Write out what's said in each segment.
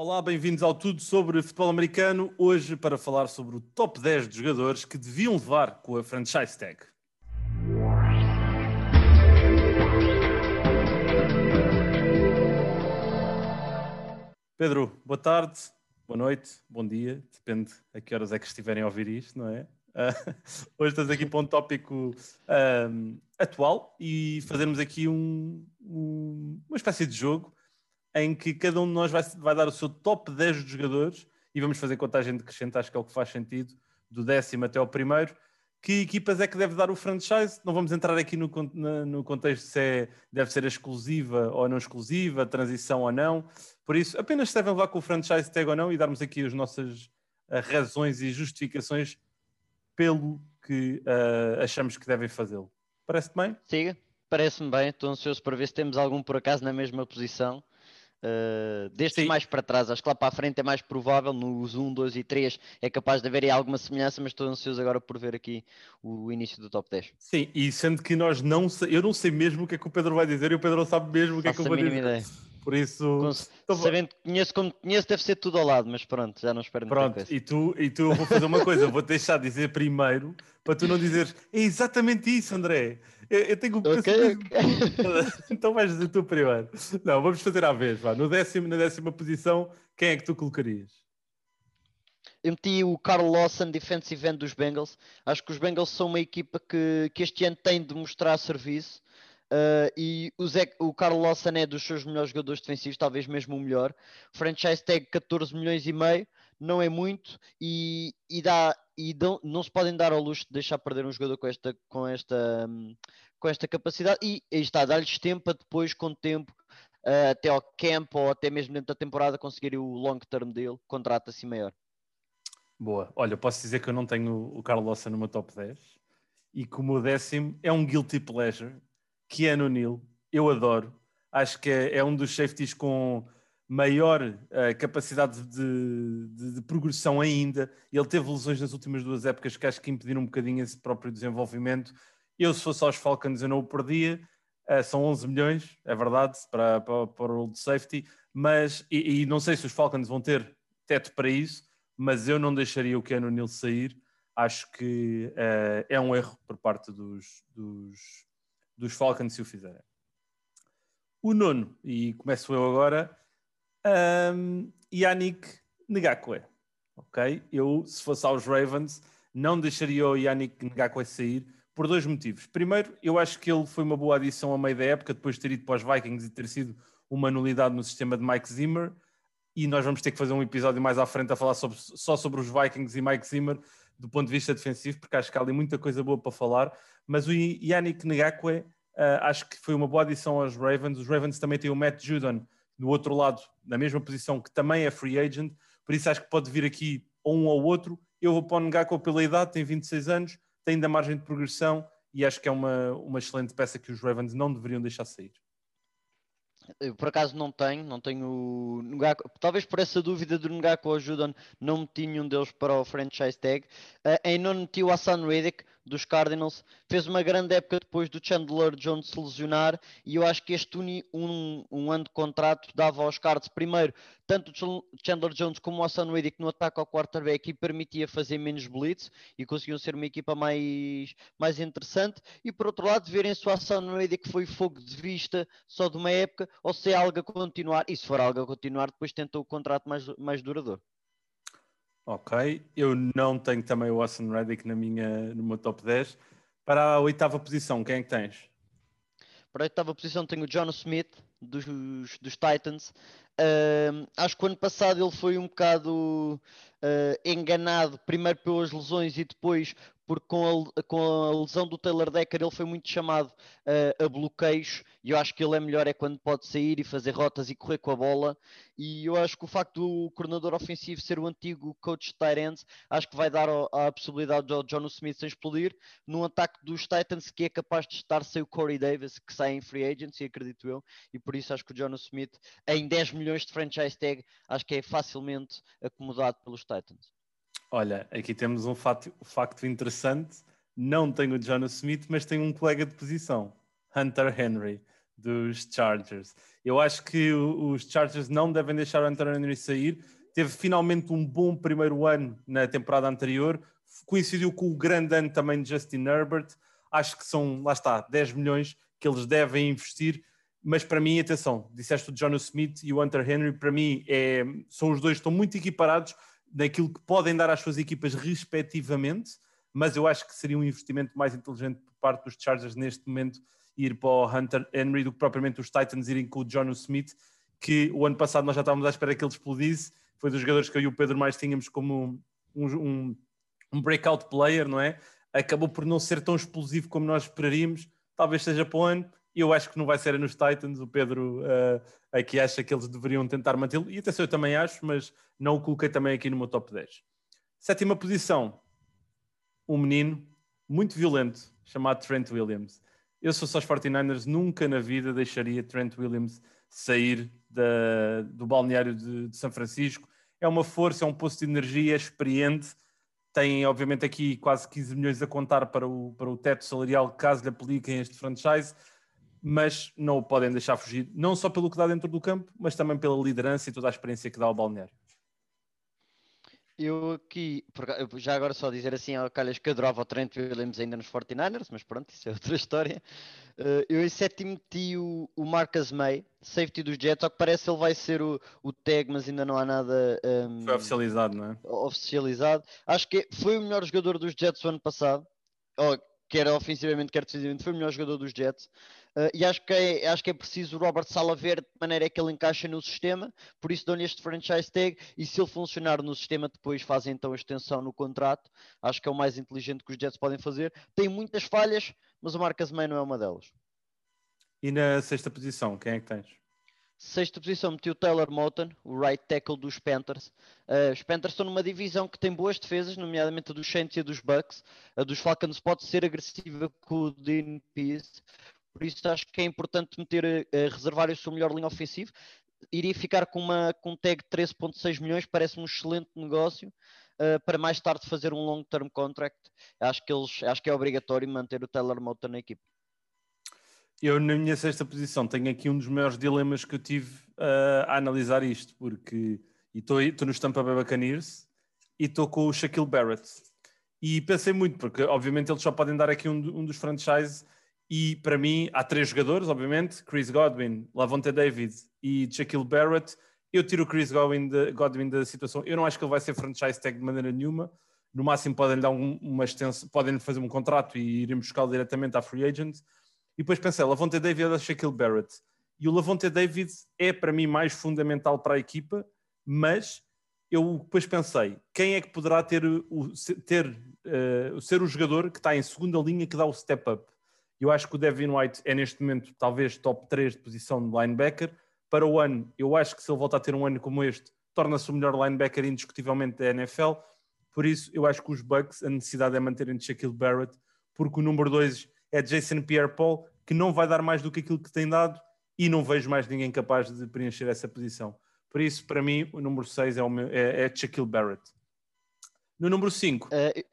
Olá, bem-vindos ao Tudo sobre Futebol Americano. Hoje para falar sobre o top 10 de jogadores que deviam levar com a franchise tag. Pedro, boa tarde, boa noite, bom dia, depende a que horas é que estiverem a ouvir isto, não é? Uh, hoje estás aqui para um tópico um, atual e fazermos aqui um, um, uma espécie de jogo em que cada um de nós vai, vai dar o seu top 10 de jogadores e vamos fazer contagem decrescente, acho que é o que faz sentido, do décimo até ao primeiro. Que equipas é que deve dar o franchise? Não vamos entrar aqui no, no contexto se é, deve ser exclusiva ou não exclusiva, transição ou não. Por isso, apenas devem levar com o franchise tag ou não e darmos aqui as nossas uh, razões e justificações pelo que uh, achamos que devem fazê-lo. Parece-te bem? Siga, parece-me bem. Estou ansioso para ver se temos algum por acaso na mesma posição. Uh, destes Sim. mais para trás, acho que lá para a frente é mais provável, nos 1, 2 e 3 é capaz de haver alguma semelhança, mas estou ansioso agora por ver aqui o início do top 10. Sim, e sendo que nós não eu não sei mesmo o que é que o Pedro vai dizer e o Pedro sabe mesmo o que é que eu vou dizer. Ideia. Por isso. Com, então, sabendo que conheço como conheço, deve ser tudo ao lado, mas pronto, já não espero Pronto, coisa. e tu, e tu vou fazer uma coisa, vou deixar de dizer primeiro para tu não dizeres é exatamente isso, André. Eu, eu tenho okay, okay. então vais dizer tu primeiro. Não, vamos fazer à vez. Vá. No décimo, na décima posição, quem é que tu colocarias? Eu meti o Carl Lawson, defensive end dos Bengals. Acho que os Bengals são uma equipa que, que este ano tem de mostrar serviço. Uh, e o, Zé, o Carl Lawson é dos seus melhores jogadores defensivos, talvez mesmo o melhor. Franchise tag 14 milhões e meio, não é muito, e, e dá, e dão, não se podem dar ao luxo de deixar perder um jogador com esta, com esta, com esta capacidade e aí está, dar-lhes tempo para depois, com tempo, uh, até ao camp ou até mesmo dentro da temporada, conseguirem o long term dele, contrato assim maior. Boa, olha, posso dizer que eu não tenho o Carlos Lawson meu top 10 e como o décimo é um guilty pleasure, Keanu Neal, eu adoro, acho que é, é um dos safeties com maior uh, capacidade de, de, de, progressão ainda. Ele teve lesões nas últimas duas épocas que acho que impediram um bocadinho esse próprio desenvolvimento. Eu, se fosse aos Falcons, eu não o perdia. Uh, são 11 milhões, é verdade, para, para, para o safety, mas, e, e, não sei se os Falcons vão ter teto para isso, mas eu não deixaria o Keanu Neal sair. Acho que uh, é um erro por parte dos, dos, dos Falcons se o fizerem. O nono, e começo eu agora, um, Yannick Ngakwe. Ok? Eu, se fosse aos Ravens, não deixaria o Yannick Ngakwe sair por dois motivos. Primeiro, eu acho que ele foi uma boa adição a meio da época, depois de ter ido para os Vikings e ter sido uma nulidade no sistema de Mike Zimmer. E nós vamos ter que fazer um episódio mais à frente a falar sobre, só sobre os Vikings e Mike Zimmer do ponto de vista defensivo, porque acho que há ali muita coisa boa para falar. Mas o Yannick Ngakwe, uh, acho que foi uma boa adição aos Ravens. Os Ravens também têm o Matt Judon, do outro lado, na mesma posição, que também é free agent, por isso acho que pode vir aqui um ou outro. Eu vou para o Ngako pela idade, tem 26 anos, tem ainda margem de progressão e acho que é uma, uma excelente peça que os Ravens não deveriam deixar sair. Eu, por acaso não tenho, não tenho Ngako, talvez por essa dúvida do Ngako ajudam, não meti nenhum deles para o franchise tag. Uh, em não meti o Hassan Reddick, dos Cardinals, fez uma grande época depois do Chandler Jones se lesionar e eu acho que este um, um ano de contrato dava aos Cards primeiro tanto o Chandler Jones como o Hassan Reddick no ataque ao quarterback e permitia fazer menos blitz e conseguiam ser uma equipa mais, mais interessante e por outro lado verem se o Hassan Reddick foi fogo de vista só de uma época ou se é algo a continuar e se for algo a continuar depois tenta o contrato mais, mais duradouro. Ok, eu não tenho também o Austin Reddick na minha, no meu top 10. Para a oitava posição, quem é que tens? Para a oitava posição tenho o John Smith, dos, dos Titans. Uh, acho que o ano passado ele foi um bocado uh, enganado, primeiro pelas lesões e depois porque com a, com a lesão do Taylor Decker ele foi muito chamado uh, a bloqueios e eu acho que ele é melhor é quando pode sair e fazer rotas e correr com a bola. E eu acho que o facto do coordenador ofensivo ser o antigo coach de Tyrants acho que vai dar a, a possibilidade ao John Smith explodir. Num ataque dos Titans que é capaz de estar sem o Corey Davis que sai em free agency, acredito eu e por isso acho que o John Smith em 10 milhões de franchise tag acho que é facilmente acomodado pelos Titans Olha, aqui temos um facto, facto interessante. Não tenho o Jonas Smith, mas tenho um colega de posição, Hunter Henry, dos Chargers. Eu acho que os Chargers não devem deixar o Hunter Henry sair. Teve finalmente um bom primeiro ano na temporada anterior, coincidiu com o grande ano também de Justin Herbert. Acho que são, lá está, 10 milhões que eles devem investir. Mas para mim, atenção, disseste o John Smith e o Hunter Henry, para mim é, são os dois, estão muito equiparados naquilo que podem dar às suas equipas respectivamente, mas eu acho que seria um investimento mais inteligente por parte dos Chargers neste momento ir para o Hunter Henry do que propriamente os Titans irem com o John Smith, que o ano passado nós já estávamos à espera que ele explodisse, foi dos jogadores que eu e o Pedro mais tínhamos como um, um, um breakout player, não é? Acabou por não ser tão explosivo como nós esperaríamos, talvez seja para o ano, eu acho que não vai ser nos Titans. O Pedro uh, aqui acha que eles deveriam tentar mantê-lo, e até eu também acho, mas não o coloquei também aqui no meu top 10. Sétima posição, um menino muito violento chamado Trent Williams. Eu sou só os 49ers, nunca na vida deixaria Trent Williams sair da, do balneário de, de, São Francisco. É uma força, é um posto de energia, é experiente. Tem, obviamente, aqui quase 15 milhões a contar para o, para o teto salarial caso lhe apliquem este franchise, mas não o podem deixar fugir, não só pelo que dá dentro do campo, mas também pela liderança e toda a experiência que dá ao balneário. Eu aqui, já agora só dizer assim ao Calhas que adorava o Trent Williams ainda nos 49ers, mas pronto, isso é outra história. Uh, eu em sétimo meti o, o Marcus May, safety dos Jets, ao que parece ele vai ser o, o tag, mas ainda não há nada um, foi oficializado, não é? Oficializado. Acho que foi o melhor jogador dos Jets o ano passado, quer ofensivamente, quer defensivamente, foi o melhor jogador dos Jets. Uh, e acho que, é, acho que é preciso o Robert Sala ver de maneira que ele encaixa no sistema, por isso dão-lhe este franchise tag e se ele funcionar no sistema, depois fazem então a extensão no contrato. Acho que é o mais inteligente que os Jets podem fazer. Tem muitas falhas, mas o Marcus May não é uma delas. E na sexta posição, quem é que tens? Sexta posição meti o Taylor Moton, o right tackle dos Panthers. Uh, os Panthers estão numa divisão que tem boas defesas, nomeadamente a dos Saints e a dos Bucks. A dos Falcons pode ser agressiva com o Dean Pease. Por isso acho que é importante meter, uh, reservar o seu melhor linha ofensivo. Iria ficar com, uma, com um tag de 13.6 milhões, parece-me um excelente negócio. Uh, para mais tarde fazer um long term contract, acho que, eles, acho que é obrigatório manter o Taylor Moton na equipe. Eu, na minha sexta posição, tenho aqui um dos maiores dilemas que eu tive uh, a analisar isto, porque estou no Tampa Bay Buccaneers e estou com o Shaquille Barrett. E pensei muito, porque obviamente eles só podem dar aqui um, um dos franchises e para mim, há três jogadores, obviamente: Chris Godwin, Lavonte David e Shaquille Barrett. Eu tiro o Chris Godwin, Godwin da situação. Eu não acho que ele vai ser franchise tag de maneira nenhuma. No máximo, podem-lhe dar um, uma extensão, podem fazer um contrato e irem buscá-lo diretamente à free agent. E depois pensei: Lavonte David ou Shaquille Barrett. E o Lavonte David é para mim mais fundamental para a equipa, mas eu depois pensei: quem é que poderá ter, o, ter uh, ser o jogador que está em segunda linha que dá o step up? Eu acho que o Devin White é neste momento talvez top 3 de posição de linebacker. Para o ano, eu acho que se ele voltar a ter um ano como este, torna-se o melhor linebacker indiscutivelmente da NFL. Por isso, eu acho que os Bucks, a necessidade é manterem Shaquille Barrett, porque o número 2 é Jason Pierre-Paul, que não vai dar mais do que aquilo que tem dado e não vejo mais ninguém capaz de preencher essa posição. Por isso, para mim, o número 6 é, o meu, é, é Shaquille Barrett. No número 5, uh, eh,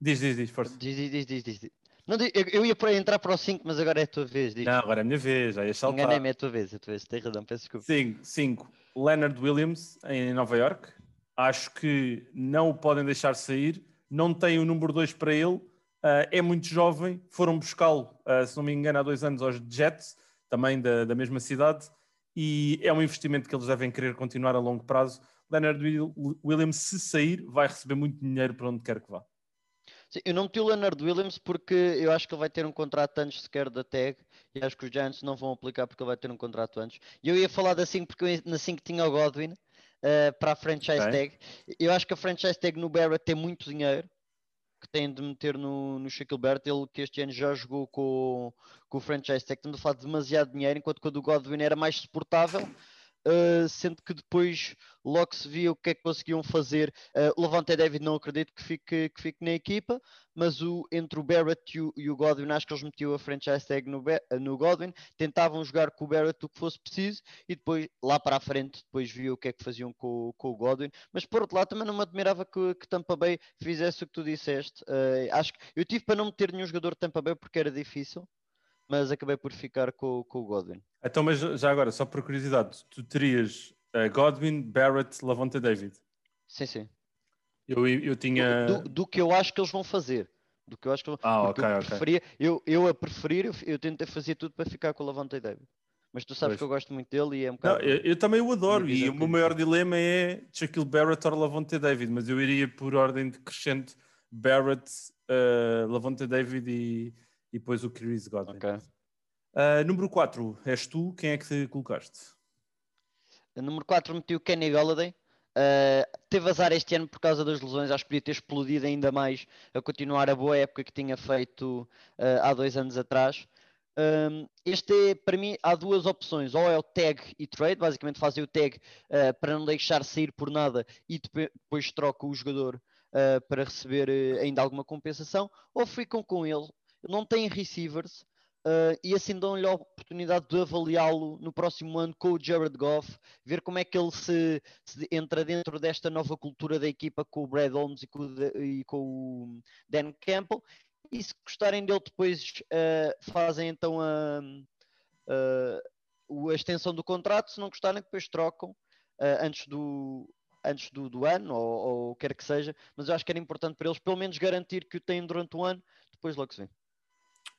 diz, diz, diz, força. Diz, diz, diz, diz, diz. Não, eu ia para entrar para o 5, mas agora é a tua vez. Não, agora é a minha vez, já ia saltar. Enganei-me, é a tua vez, é a tua vez, tens razão, peço desculpa. 5. Leonard Williams, em Nova York. Acho que não o podem deixar sair. Não tem o número 2 para ele. Uh, é muito jovem. Foram buscá-lo, uh, se não me engano, há dois anos aos Jets, também da, da mesma cidade. E é um investimento que eles devem querer continuar a longo prazo. Leonard Williams, se sair, vai receber muito dinheiro para onde quer que vá. Sim, eu não meti o Leonard Williams porque eu acho que ele vai ter um contrato antes sequer da tag e acho que os Giants não vão aplicar porque ele vai ter um contrato antes. E eu ia falar da 5 porque eu, na 5 tinha o Godwin uh, para a franchise okay. tag. Eu acho que a franchise tag no Barrett tem muito dinheiro que tem de meter no, no Shaquille Barrett, ele que este ano já jogou com, com o franchise tag, estamos a falar de demasiado dinheiro, enquanto que o do Godwin era mais suportável uh, sendo que depois logo se via o que é que conseguiam fazer. Uh, Levante David não acredito que fique, que fique na equipa, mas o, entre o Barrett e o, e o Godwin, acho que eles metiam a franchise tag no, no Godwin, tentavam jogar com o Barrett o que fosse preciso e depois lá para a frente depois viam o que é que faziam com, com o Godwin. Mas por outro lado também não me admirava que, que Tampa Bay fizesse o que tu disseste. Uh, acho que eu tive para não meter nenhum jogador de Tampa Bay porque era difícil. Mas acabei por ficar com, com o Godwin. Então, mas já agora, só por curiosidade, tu terias uh, Godwin, Barrett, Lavonte David? Sim, sim. Eu, eu tinha. Do, do, do, que eu acho que eles vão fazer. Do que eu acho que ah, okay, eu okay. preferia, eu, eu a preferir, eu, eu tentei fazer tudo para ficar com o Lavonte David. Mas tu sabes pois. que eu gosto muito dele e é um bocado. Não, eu, eu, também o adoro e o meu maior dilema é Shaquille Barrett ou Lavonte David, mas eu iria por ordem de crescente Barrett, uh, Lavonte David e, e depois o Chris Godwin. Okay. Uh, número 4, és tu, quem é que te colocaste? número 4 meti o Kenny Galladay. Uh, teve azar este ano por causa das lesões, acho que podia ter explodido ainda mais a continuar a boa época que tinha feito uh, há dois anos atrás. Um, este é, para mim, há duas opções: ou é o tag e trade, basicamente fazem o tag uh, para não deixar sair por nada e depois troca o jogador para receber ainda alguma compensação, ou ficam com ele. Não tem receivers, Uh, e assim dão-lhe a oportunidade de avaliá-lo no próximo ano com o Jared Goff, ver como é que ele se, se, entra dentro desta nova cultura da equipa com o Brad Holmes e com o, e com o Dan Campbell. E se gostarem dele, depois uh, fazem então a, a, a, extensão do contrato. Se não gostarem, depois trocam antes do, antes do, do ano ou, ou quer que seja. Mas eu acho que era importante para eles, pelo menos, garantir que o têm durante o ano. Depois logo se vê.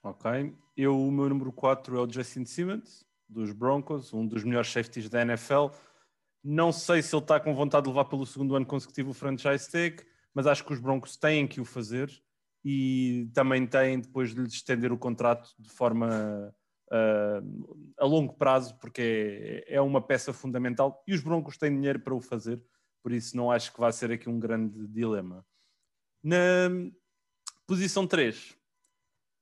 Ok. Eu, o meu número 4 é o Justin Simmons, dos Broncos, um dos melhores safeties da NFL. Não sei se ele está com vontade de levar pelo segundo ano consecutivo o franchise tag, mas acho que os Broncos têm que o fazer e também têm depois de lhe estender o contrato de forma uh, a longo prazo, porque é, é uma peça fundamental e os Broncos têm dinheiro para o fazer, por isso não acho que vai ser aqui um grande dilema. Na posição 3,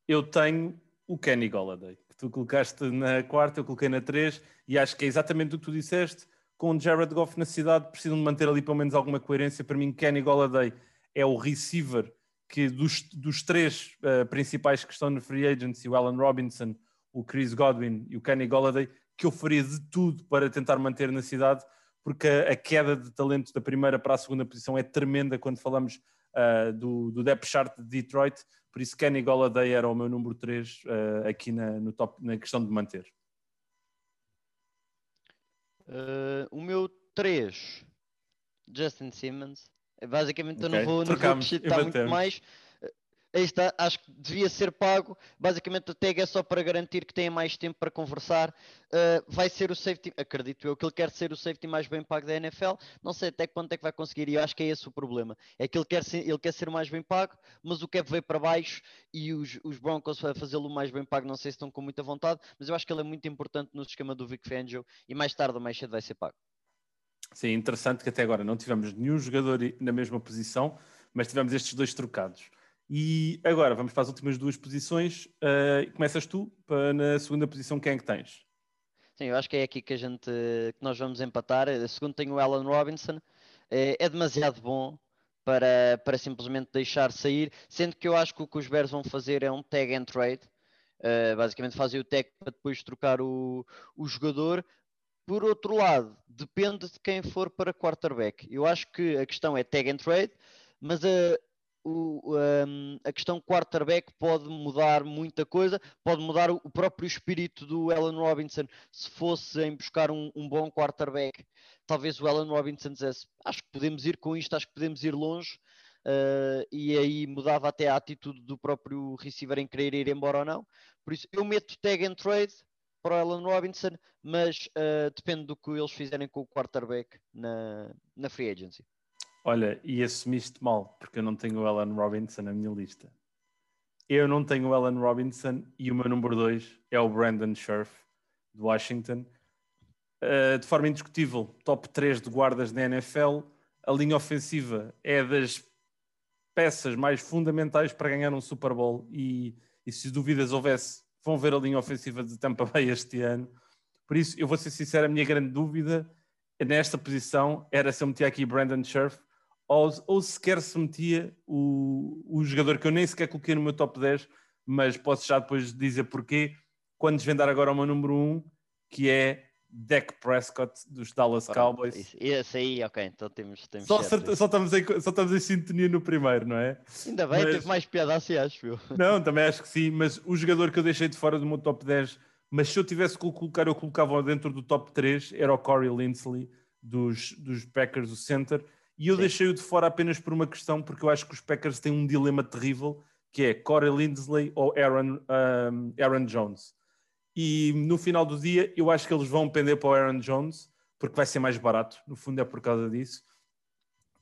eu tenho o Kenny Golladay, que tu colocaste na quarta, eu coloquei na três, e acho que é exatamente o que tu disseste. Com o Jared Goff na cidade, precisam de manter ali pelo menos alguma coerência. Para mim, Kenny Golladay é o receiver que dos, dos três uh, principais que estão no free agency, o Allen Robinson, o Chris Godwin e o Kenny Golladay, que eu faria de tudo para tentar manter na cidade, porque a, a queda de talento da primeira para a segunda posição é tremenda quando falamos uh, do, do depth chart de Detroit. Por isso, Kenny Golladay era o meu número 3 uh, eh, aqui na, no top, na questão de manter. Uh, o meu 3, Justin Simmons. Basicamente, okay. eu não vou, não vou acrescentar muito mais aí está, acho que devia ser pago. Basicamente, o tag é só para garantir que tenha mais tempo para conversar. Uh, vai ser o safety, acredito eu, que ele quer ser o safety mais bem pago da NFL. Não sei até quanto é que vai conseguir, e eu acho que é esse o problema. É que ele quer ser, ele quer ser mais bem pago, mas o cap veio para baixo e os, os Broncos a fazê-lo mais bem pago, não sei se estão com muita vontade, mas eu acho que ele é muito importante no esquema do Vic Fangio e mais tarde ou mais cedo vai ser pago. Sim, interessante que até agora não tivemos nenhum jogador na mesma posição, mas tivemos estes dois trocados. E agora vamos para as últimas duas posições. Uh, começas tu, para, na segunda posição, quem é que tens? Sim, eu acho que é aqui que a gente que nós vamos empatar. A segundo tenho o Alan Robinson. É, é demasiado bom para, para simplesmente deixar sair, sendo que eu acho que o que os Bears vão fazer é um tag and trade. Uh, basicamente fazem o tag para depois trocar o, o jogador. Por outro lado, depende de quem for para quarterback. Eu acho que a questão é tag and trade, mas a, o, um, a questão quarterback pode mudar muita coisa, pode mudar o, próprio espírito do Allen Robinson se fosse em buscar um, um bom quarterback. Talvez o Allen Robinson dissesse: Acho que podemos ir com isto, acho que podemos ir longe. Uh, e aí mudava até a atitude do próprio receiver em querer ir embora ou não. Por isso, eu meto tag and trade para o Allen Robinson, mas uh, depende do que eles fizerem com o quarterback na, na free agency. Olha, e assumiste mal, porque eu não tenho o Alan Robinson na minha lista. Eu não tenho o Alan Robinson e o meu número 2 é o Brandon Scherf, de Washington. Uh, de forma indiscutível, top 3 de guardas da NFL. A linha ofensiva é das peças mais fundamentais para ganhar um Super Bowl e, e se dúvidas houvesse, vão ver a linha ofensiva de Tampa Bay este ano. Por isso, eu vou ser sincero, a minha grande dúvida nesta posição era se eu metia aqui Brandon Scherf ou, ou sequer se metia o, o jogador que eu nem sequer coloquei no meu top 10, mas posso já depois dizer porquê, quando desvendar agora o meu número 1, que é Dak Prescott dos Dallas Cowboys. Esse aí, ok, então temos. temos só, só, estamos em, só estamos em sintonia no primeiro, não é? Ainda bem, mas... teve mais piada assim, acho eu. Não, também acho que sim, mas o jogador que eu deixei de fora do meu top 10, mas se eu tivesse que colocar, eu colocava dentro do top 3, era o Corey Lindsley dos, dos Packers, o center, e eu deixei-o de fora apenas por uma questão, porque eu acho que os Packers têm um dilema terrível, que é Corey Lindsley ou Aaron, um, Aaron Jones e no final do dia eu acho que eles vão pender para o Aaron Jones porque vai ser mais barato, no fundo é por causa disso.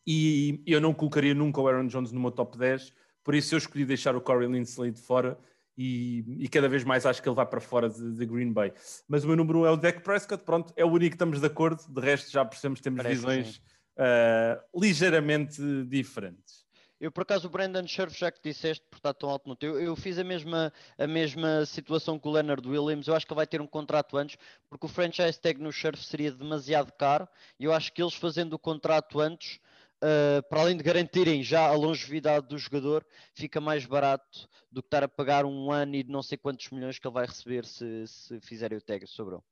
E eu não colocaria nunca o Aaron Jones no meu top 10, por isso eu escolhi deixar o Corey Lindsley de fora e, e cada vez mais acho que ele vai para fora de, de, Green Bay. Mas o meu número 1 é o Dak Prescott, pronto, é o único que estamos de acordo, de resto já percebemos que temos Parece visões uh, ligeiramente diferentes. Eu, por acaso, o Brandon Scherf, já que disseste, por estar tão alto no teu, eu fiz a mesma, a mesma situação com o Leonard Williams. Eu acho que ele vai ter um contrato antes, porque o franchise tag no Scherf seria demasiado caro. E eu acho que eles fazendo o contrato antes, uh, para além de garantirem já a longevidade do jogador, fica mais barato do que estar a pagar um ano e não sei quantos milhões que ele vai receber se, se fizerem o tag. Sobrou.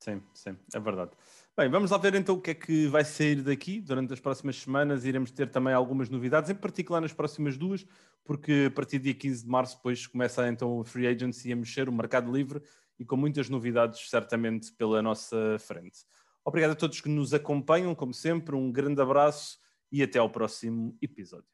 Sim, sim, é verdade. Bem, vamos lá ver então o que é que vai sair daqui durante as próximas semanas. Iremos ter também algumas novidades, em particular nas próximas duas, porque a partir do dia 15 de março depois começa então o Free Agency a mexer, o mercado livre e com muitas novidades certamente pela nossa frente. Obrigado a todos que nos acompanham, como sempre, um grande abraço e até ao próximo episódio.